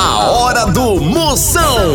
A hora do Moção.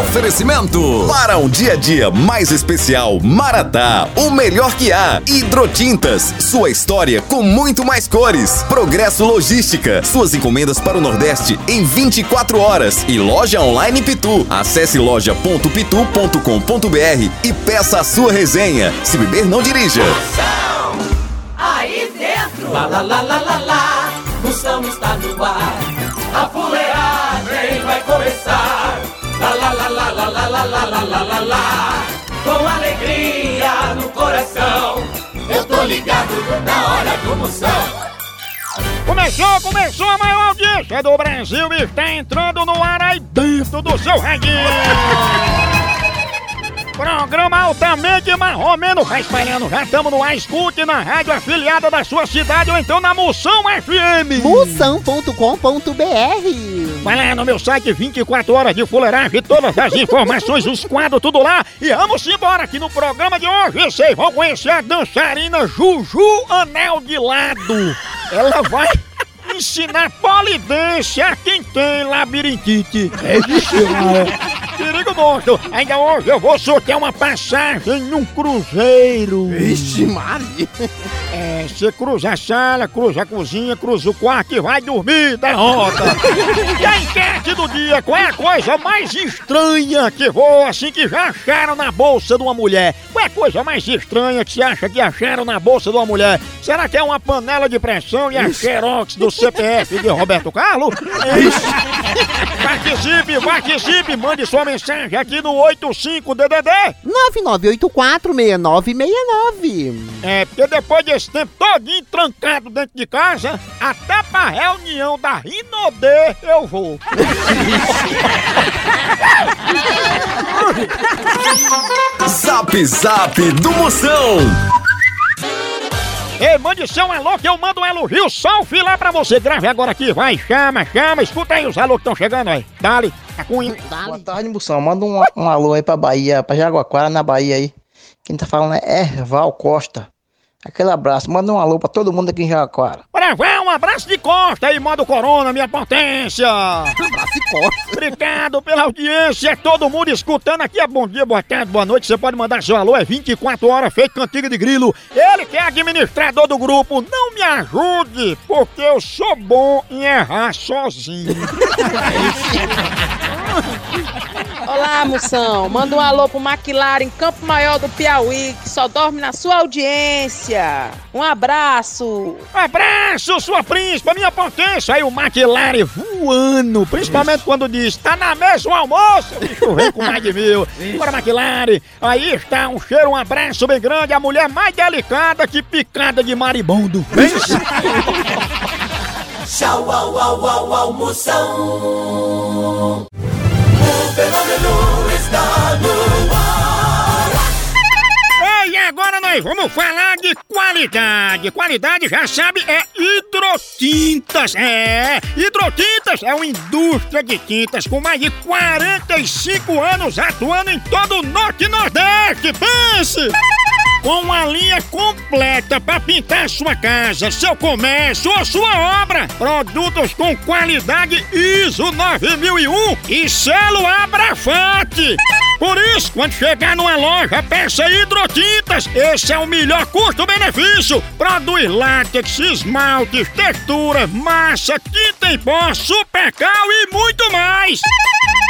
Oferecimento para um dia a dia mais especial, Maratá, o melhor que há. Hidrotintas, sua história com muito mais cores. Progresso Logística, suas encomendas para o Nordeste em 24 horas. E loja online Pitu. Acesse loja.pitu.com.br e peça a sua resenha. Se beber, não dirija. Aí dentro, lá lá lá lá lá lá, Moção está no ar. A fuleagem vai começar. Lá lá lá lá lá lá lá lá lá lá lá lá. Com alegria no coração, eu tô ligado na hora do Moção. Começou, começou a maior audiência do Brasil e está entrando no ar aí dentro do seu radinho. Programa altamente marromeno vai espalhando. Já estamos no ar, escute na rádio afiliada da sua cidade ou então na Moção FM. Moção.com.br Vai lá no meu site 24 horas de fuleiragem, todas as informações, os quadros, tudo lá. E vamos embora aqui no programa de hoje. Vocês vão conhecer a dançarina Juju Anel de Lado. Ela vai ensinar polidência a quem tem labirintite. É Perigo Ainda hoje eu vou sortear uma passagem num cruzeiro. Vixe Maria É, você cruza a sala, cruza a cozinha, cruza o quarto e vai dormir, derrota. e a do dia, qual é a coisa mais estranha que voa assim que já acharam na bolsa de uma mulher? Qual é a coisa mais estranha que você acha que acharam na bolsa de uma mulher? Será que é uma panela de pressão e a xerox do CPF de Roberto Carlos? participe, participe, mande sua mensagem aqui no 85DDD. 99846969 É, porque depois desse tempo todinho trancado dentro de casa, até pra reunião da Rinodê eu vou. Zap Zap do Moção. Ei, mande seu alô que eu mando um elogio só o filé pra você. Grave agora aqui, vai, chama, chama. Escuta aí os alô que estão chegando aí. Dali, a cunha. Boa tarde, Moção. Manda um, um alô aí pra Bahia, pra Jaguaquara, na Bahia aí. Quem tá falando é Erval Costa. Aquele abraço. Manda um alô pra todo mundo aqui em Jaguaquara. Bora, vai, um abraço de costa aí, modo corona, minha potência. Abraço e costa Obrigado pela audiência, todo mundo escutando aqui. É bom dia, boa tarde, boa noite. Você pode mandar seu alô, é 24 horas, feito cantiga de grilo. Ele que é administrador do grupo, não me ajude, porque eu sou bom em errar sozinho. Olá, moção. Manda um alô pro Maquilar em Campo Maior do Piauí, que só dorme na sua audiência. Um abraço. Abraço, sua príncipa, minha potência. Aí o McLaren voando, principalmente quando diz, tá na mesa o almoço. O bicho vem com mais de mil. Bora, McLaren. Aí está um cheiro, um abraço bem grande. A mulher mais delicada que picada de maribondo. Tchau, au, au, au, au, Moção. O fenômeno está no ar. Vamos falar de qualidade. Qualidade, já sabe, é hidrotintas. É, hidrotintas é uma indústria de tintas com mais de 45 anos atuando em todo o Norte e Nordeste. Pense! Com uma linha completa para pintar sua casa, seu comércio ou sua obra. Produtos com qualidade ISO 9001 e selo Abrafate. Por isso, quando chegar numa loja, peça hidrotintas. Esse é o melhor custo-benefício. Produz látex, esmaltes, textura, massa, tinta em pó, supercal e muito mais.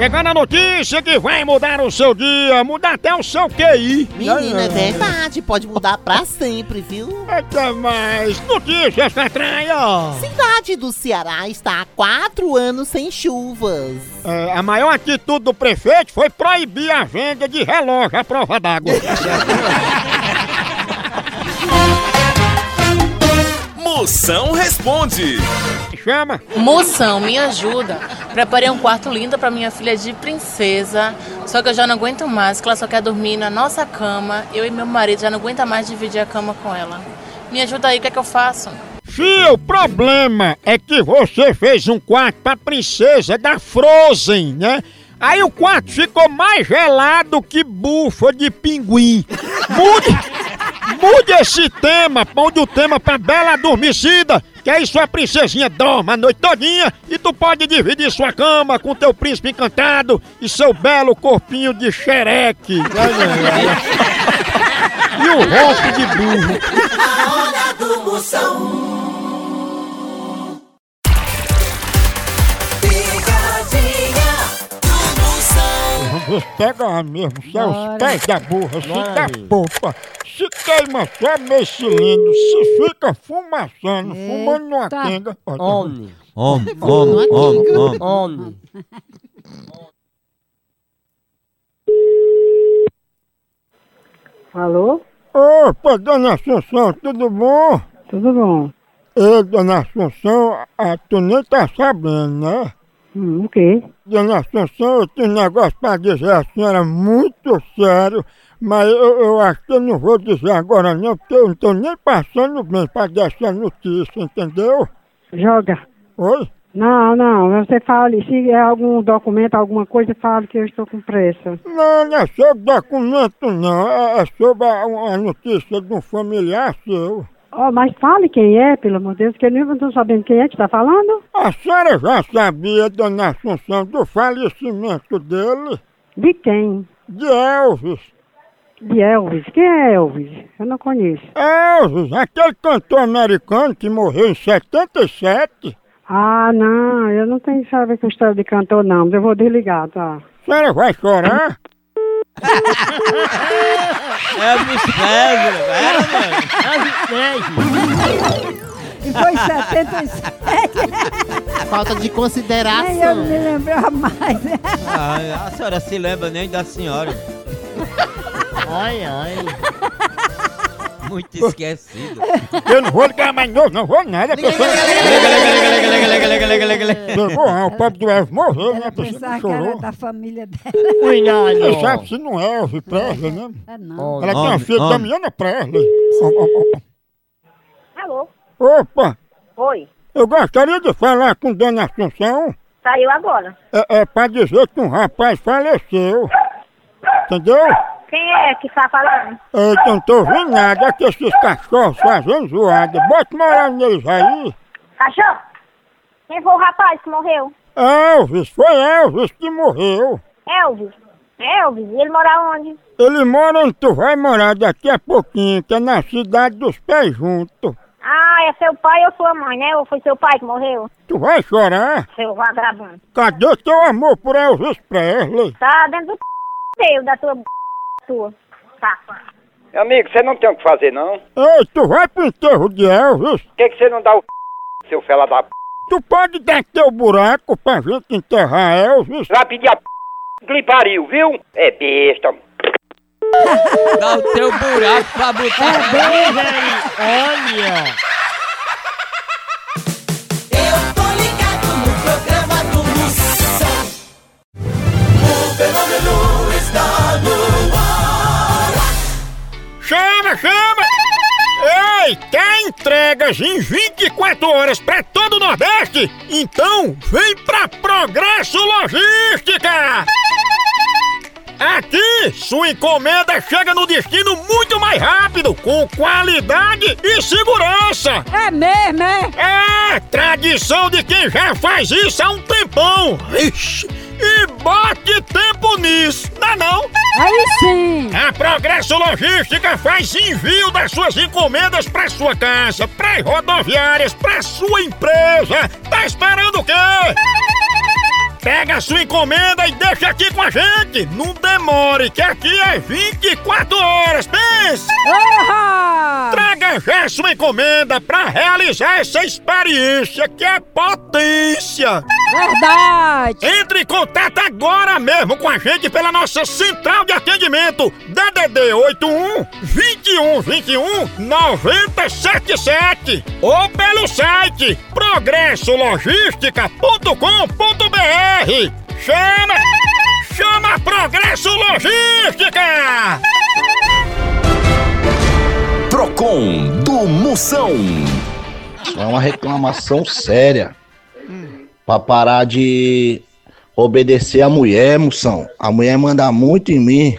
Chegando a notícia que vai mudar o seu dia, mudar até o seu QI. Menino, é verdade, pode mudar pra sempre, viu? Até mais. Notícias da traia. Cidade do Ceará está há quatro anos sem chuvas. É, a maior atitude do prefeito foi proibir a venda de relógio à prova d'água. Moção responde. Chama. Moção, me ajuda. Preparei um quarto lindo para minha filha de princesa. Só que eu já não aguento mais, que ela só quer dormir na nossa cama. Eu e meu marido já não aguenta mais dividir a cama com ela. Me ajuda aí, o que é que eu faço? Fia, o problema é que você fez um quarto pra princesa da Frozen, né? Aí o quarto ficou mais gelado que bufa de pinguim. Mude, mude esse tema, mude o tema pra Bela Adormecida, que aí sua princesinha dorme a noite todinha e tu pode dividir sua cama com teu príncipe encantado e seu belo corpinho de xereque. E o ronco de burro. A hora do Moção. Vamos pegar mesmo, se é os pés da burra, se dá popa, se queima só meio cilindro, se fica fumaçando, fumando numa quenga. Homem, Homem, homem, homem, homem. Alô? Opa, dona Assunção, tudo bom? Tudo bom? Ei, dona Assunção, ah, tu nem tá sabendo, né? Hum, o quê? Dona Assunção, eu tenho um negócio pra dizer à senhora muito sério, mas eu, eu acho que eu não vou dizer agora não, porque eu não tô nem passando bem pra dar essa notícia, entendeu? Joga. Oi? Não, não, você fale, se é algum documento, alguma coisa, fale que eu estou com pressa. Não, não é sobre documento não, é, é sobre a, a notícia de um familiar seu. Ó, mas fale quem é, pelo amor de Deus, que eu nem estou sabendo quem é que está falando. A senhora já sabia, dona Assunção, do falecimento dele? De quem? De Elvis. De Elvis. Quem é Elvis? Eu não conheço. Elvis, aquele cantor americano que morreu em 77. Ah, não, eu não tenho saber com história de cantor, não. Eu vou desligar, tá? A senhora vai chorar? É o mistério, era, mano. E foi em 77, Falta de nem eu consideração. me lembrava mais. Ah, a senhora se lembra nem da senhora. Ai, ai. Muito esquecido. Eu não vou ligar mais novo, não vou nada. ah, o pobre do Elvis morreu, né? Pensava que era chorou. da família dela. Você sabe se não é Elvis Presley, né? É não. Ela tem uma filha, homem. Damiana Presley. Alô? Opa, Oi. eu gostaria de falar com Dona Assunção. Saiu agora. É, é pra dizer que um rapaz faleceu. Entendeu? Quem é que tá falando? Eu não tô ouvindo nada, é que esses cachorros fazendo zoada. Bota moral neles aí. Cachorro? Quem foi o rapaz que morreu? Elvis, foi Elvis que morreu. Elvis. Elvis? Ele mora onde? Ele mora onde tu vai morar daqui a pouquinho, que é na cidade dos pés juntos. Ah, é seu pai ou sua mãe, né? Ou foi seu pai que morreu? Tu vai chorar? Seu vagabundo. Cadê teu amor por Elvis Presley? Tá dentro do teu, da tua tua. Tá. Meu amigo, você não tem o que fazer, não? Por Ei, tu vai pro enterro de Elvis? que, que você não dá o seu fela da p... Tu pode dar teu buraco pra gente enterrar Elvis? Vai pedir a p... que pariu, viu? É besta. Dá o teu buraco pra botar. Olha! Chama, chama! Ei, quer entregas em 24 horas pra todo o Nordeste? Então vem pra Progresso Logística! Aqui, sua encomenda chega no destino muito mais rápido, com qualidade e segurança! É mesmo, é? É, tradição de quem já faz isso há um tempão! Ixi, e bote tempo nisso, não é não? Aí sim. A Progresso Logística faz envio das suas encomendas para sua casa, para rodoviárias, para sua empresa. Tá esperando o quê? Pega a sua encomenda e deixa aqui com a gente. Não demore, que aqui é 24 horas. Pense! Orra! Traga já sua encomenda para realizar essa experiência que é potência. Verdade! Entre em contato agora mesmo com a gente pela nossa central de atendimento DDD 81 21 21 977 ou pelo site progressologística.com.br. Chama! Chama Progresso Logística! Procon do Moção. É uma reclamação séria. Pra parar de obedecer a mulher, moção. A mulher manda muito em mim.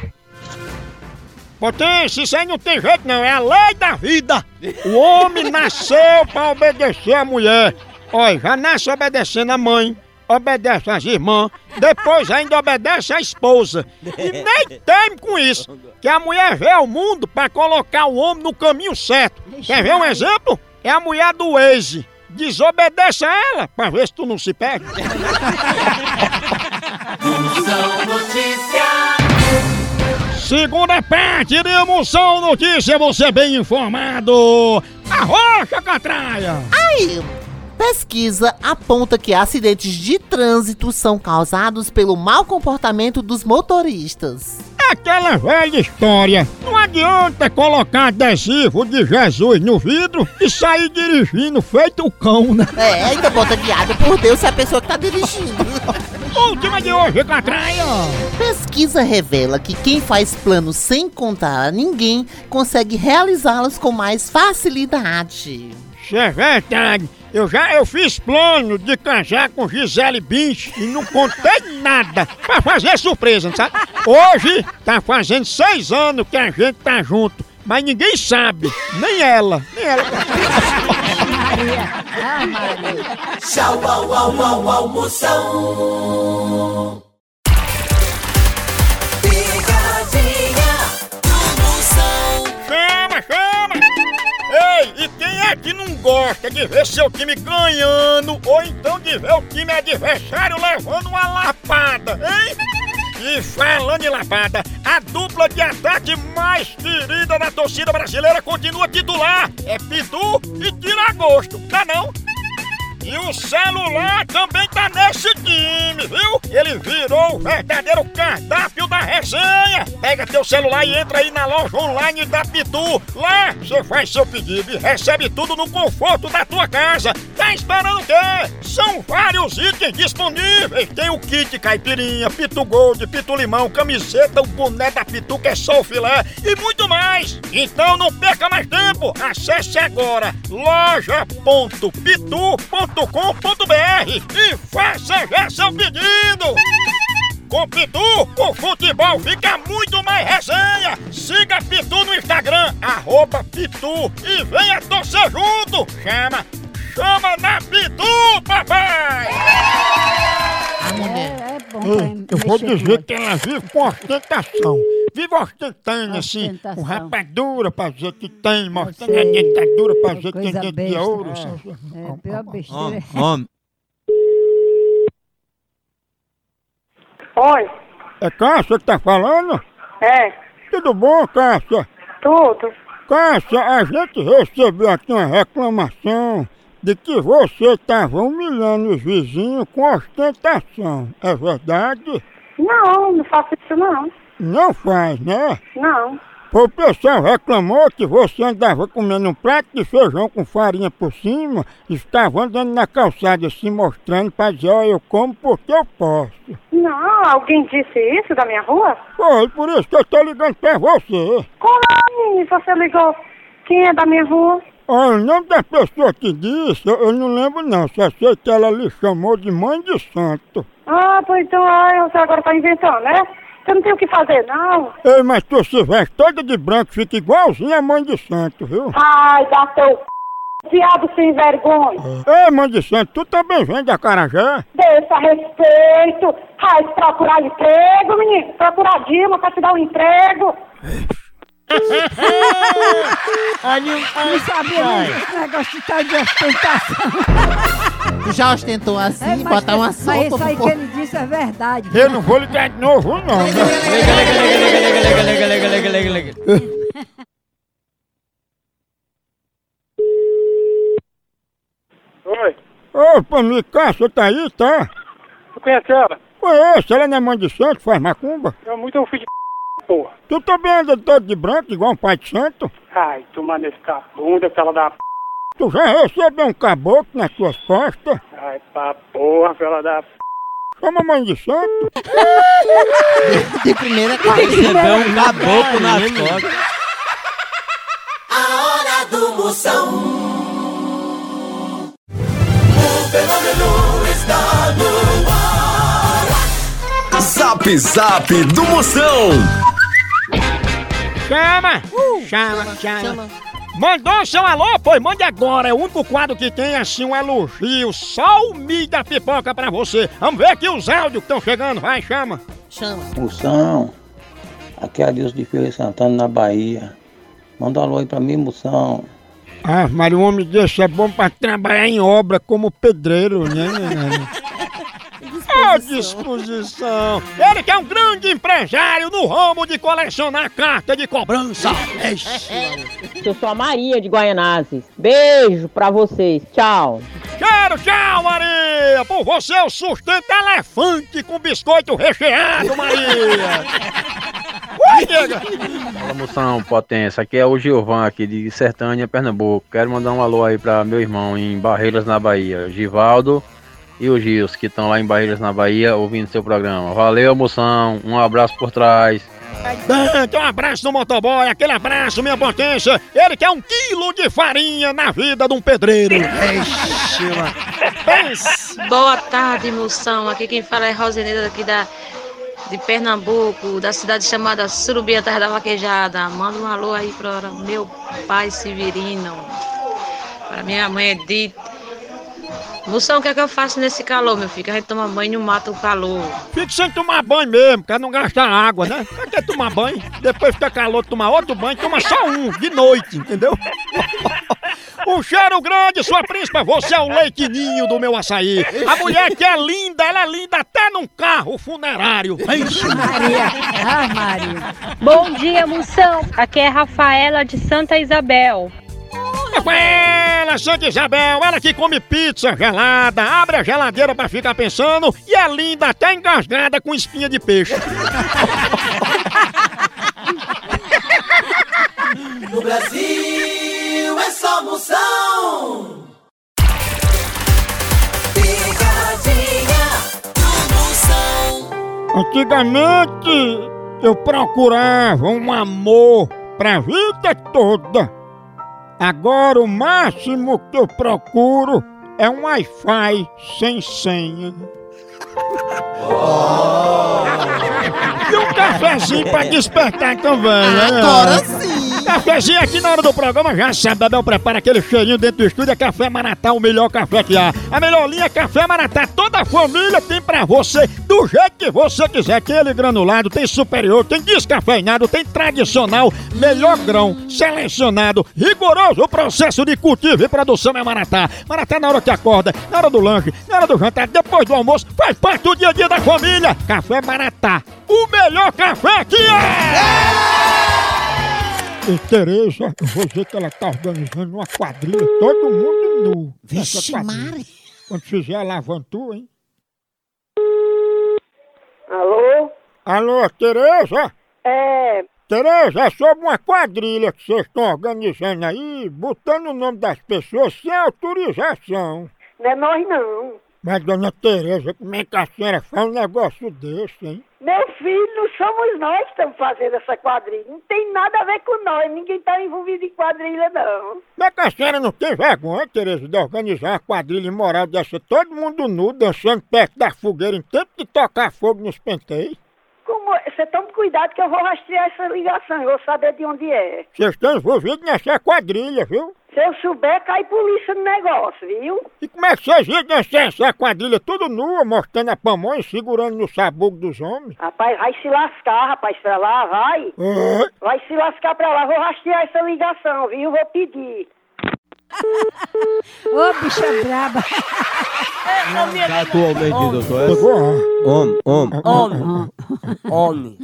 Potência, isso aí não tem jeito não, é a lei da vida. O homem nasceu pra obedecer a mulher. Olha, já nasce obedecendo a mãe, obedece às irmãs, depois ainda obedece à esposa. E nem teme com isso, que a mulher vê o mundo pra colocar o homem no caminho certo. Quer ver um exemplo? É a mulher do Waze. Desobedece a ela pra ver se tu não se Notícias. Segunda parte de Moção Notícia, você bem informado. Arrocha, Catraia! Ai! Pesquisa aponta que acidentes de trânsito são causados pelo mau comportamento dos motoristas. Aquela velha história. Não adianta colocar adesivo de Jesus no vidro e sair dirigindo feito o cão, né? É, ainda bota guiado por Deus se é a pessoa que tá dirigindo. Última de hoje, Catraia! Pesquisa revela que quem faz planos sem contar a ninguém consegue realizá-los com mais facilidade. Isso é verdade. Eu já eu fiz plano de casar com Gisele Bündchen e não contei nada pra fazer surpresa, não sabe? Hoje tá fazendo seis anos que a gente tá junto, mas ninguém sabe, nem ela, nem ela. Tchau, au, au, au, au, Ei, e quem é que não gosta de ver seu time ganhando ou então de ver o time adversário levando uma lapada, hein? E falando em lapada, a dupla de ataque mais querida da torcida brasileira continua titular. É Pitu e Tiragosto, tá não? E o celular também tá nesse time, viu? Ele virou o verdadeiro cardápio da resenha. Pega teu celular e entra aí na loja online da Pitu. Lá você faz seu pedido e recebe tudo no conforto da tua casa. Tá esperando o quê? São vários itens disponíveis. Tem o kit caipirinha, Pitu Gold, Pitu Limão, camiseta, o boné da Pitu que é só o filé e muito mais. Então não perca mais tempo. Acesse agora loja.pitu.com.br e faça já seu pedido. Com Pitu, o futebol fica muito mais resenha. Siga Pitu no Instagram, arroba Pitu e venha torcer junto. Chama, chama na Pitu, papai! A mulher. É, é bom Ei, eu vou dizer que ela vive com ostentação. Vive ostentando assim, com rapadura pra dizer que tem, mostrando a dentadura pra dizer que tem dente de ouro. É, sabe? é pior besteira. Homem, Oi, É Cássia que tá falando? é, Tudo bom, Cássia? tudo. Cássia, a gente recebeu aqui uma reclamação de que você estava humilhando os vizinhos com ostentação. É verdade? Não, não faço isso não. Não faz, né? Não. O pessoal reclamou que você andava comendo um prato de feijão com farinha por cima, estava andando na calçada se mostrando para dizer, ó, eu como porque eu posso. Não, alguém disse isso da minha rua? Foi por isso que eu tô ligando pra você. Como assim você ligou? Quem é da minha rua? Ó, o nome da pessoa que disse, eu eu não lembro não, só sei que ela lhe chamou de mãe de santo. Ah, pois então, ah, você agora tá inventando, né? Você não tem o que fazer, não. Ei, mas tu se veste toda de branco, fica igualzinha a mãe de santo, viu? Ai, dá teu c... viado sem vergonha. Ei, mãe de santo, tu também vem da Carajé? Deixa respeito. Ai, procurar emprego, menino. Procurar Dilma pra te dar um emprego. Não sabia nem desse negócio de tal de ostentação. Tu já ostentou assim, É, mas, botar uma mas sopa isso aí que ele disse é verdade. Eu não vou ligar de novo, não. né? Lega, lega, lega, lega, lega, lega, lega, lega. Opa, Micácia, tá aí, tá? conhece ela? Conheço, ela não é mãe de santo, faz macumba. É muito filho de porra. Tu também anda todo de branco, igual um pai de santo? Ai, tomar nesse carro. Bunda, fela da p. Tu já recebeu um caboclo nas tuas costas? Ai, pra porra, fela da p. Chama mãe de santo? De primeira Recebeu um caboclo nas costas. A hora do Moção. O fenômeno está no ar. Zap Zap do Moção. Chama! chama, chama. Mandou seu alô? Pois mande agora. É o único quadro que tem assim um elogio. Só o Mi da pipoca pra você. Vamos ver aqui os áudios que estão chegando. Vai, chama. Chama. Moção, aqui é Adilson de Feira de Santana, na Bahia. Manda um alô aí pra mim, Moção. Ah, mas um homem desse é bom pra trabalhar em obra como pedreiro, né? À disposição. Ele que é um grande empresário no ramo de colecionar carta de cobrança. Eu sou a Maria de Guaianazes. Beijo pra vocês. Tchau. Quero, tchau, Maria! Por você eu sustento elefante com biscoito recheado, Maria! Fala moção, potência. Aqui é o Gilvan, aqui de Sertânia, Pernambuco. Quero mandar um alô aí pra meu irmão em Barreiras, na Bahia. Givaldo e o Gils, que estão lá em Barreiras, na Bahia, ouvindo seu programa. Valeu, moção. Um abraço por trás. Então, um abraço no motoboy, aquele abraço, minha potência. Ele quer um quilo de farinha na vida de um pedreiro. Mano. Pense. Boa tarde, moção. Aqui quem fala é Roseneida daqui da, de Pernambuco, da cidade chamada Surubia, terra da vaquejada. Manda um alô aí para meu pai Severino, para minha mãe Edith. Moção, o que é que eu faço nesse calor, meu filho? Que a gente toma banho e não mata o calor. Fique sem tomar banho mesmo, pra não gastar água, né? Pra que tomar banho? Depois fica calor, tomar outro banho, toma só um, de noite, entendeu? Um cheiro grande, sua príncipa, você é o leitinho do meu açaí. A mulher que é linda, ela é linda até num carro funerário. Ixi, Maria. Ah, Maria. Bom dia, Moção. Aqui é Rafaela de Santa Isabel. Rafaela, Santa Isabel, ela que come pizza gelada, abre a geladeira pra ficar pensando e é linda até engasgada com espinha de peixe. No Brasil é só Moção. Picadinha do Moção. Antigamente eu procurava um amor pra vida toda. Agora o máximo que eu procuro é um Wi-Fi sem senha. E um cafezinho pra despertar também, né? Agora sim. Cafezinho aqui na hora do programa, já sabe, Bebel prepara aquele cheirinho dentro do estúdio, é Café Maratá, o melhor café que há. A melhor linha é Café Maratá, toda a família tem pra você, do jeito que você quiser. Tem ele granulado, tem superior, tem descafeinado, tem tradicional, melhor grão, selecionado, rigoroso o processo de cultivo e produção é Maratá. Maratá na hora que acorda, na hora do lanche, na hora do jantar, depois do almoço, faz parte do dia a dia da família. Café Maratá, o melhor café que é! E Tereza, eu vou dizer que ela tá organizando uma quadrilha, todo mundo nu. nessa Vixe, quadrilha. Mari. Quando fizer a lavantua, hein? Alô? Alô, Tereza? É, Tereza, é sobre uma quadrilha que vocês estão organizando aí, botando o nome das pessoas sem autorização. não é nós não. Mas, dona Tereza, como é que a senhora faz um negócio desse, hein? Meu filho, não somos nós que estamos fazendo essa quadrilha. Não tem nada a ver com nós. Ninguém está envolvido em quadrilha, não. Como é que a senhora não tem vergonha, Tereza, de organizar uma quadrilha imoral dessa, todo mundo nu, dançando perto da fogueira, em tempo de tocar fogo nos penteios? Como... Você tome cuidado que eu vou rastrear essa ligação. Eu vou saber de onde é. Vocês estão envolvidos nessa quadrilha, viu? Se eu souber, cai polícia no negócio, viu? E como é que vocês iam dançar essa quadrilha tudo nua, mostrando a pamonha, segurando no sabugo dos homens? Rapaz, vai se lascar, rapaz, pra lá, vai. Vai se lascar pra lá. Vou rastrear essa ligação, viu? Vou pedir. Ô, bicha braba. Atualmente, doutor. é? Homem, homem. Homem. Homem.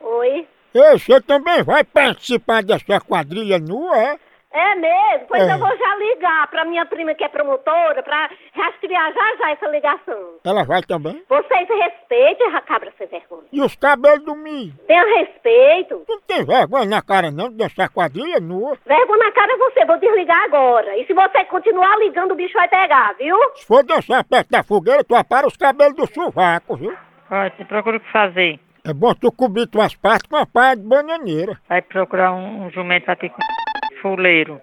Oi? Ei, você também vai participar dessa quadrilha nua, é? É mesmo? Pois É. eu vou já ligar pra minha prima que é promotora pra rastrear já já essa ligação. Ela vai também? Vocês respeitem a cabra sem vergonha. E os cabelos do milho? Tenha respeito. Tu não tem vergonha na cara não de dançar quadrilha nua? Vergonha na cara é você, vou desligar agora. E se você continuar ligando, o bicho vai pegar, viu? Se for dançar perto da fogueira, tu apara os cabelos do sovaco, viu? Vai, você procura o que fazer. É bom tu cobrir tuas partes com a palha de bananeira. Vai procurar um, um jumento pra ter com fuleiro.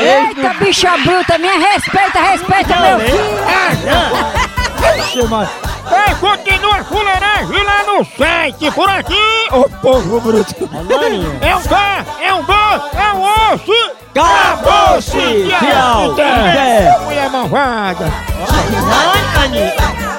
Eita, bicha bruta, me respeita, respeita meu filho! Ei, continua a fuleiragem lá no site, por aqui, ô povo bruto. É um K, é um B, é um osso. Acabou-se! Tchau! Mulher malvada. Ai, Aninha.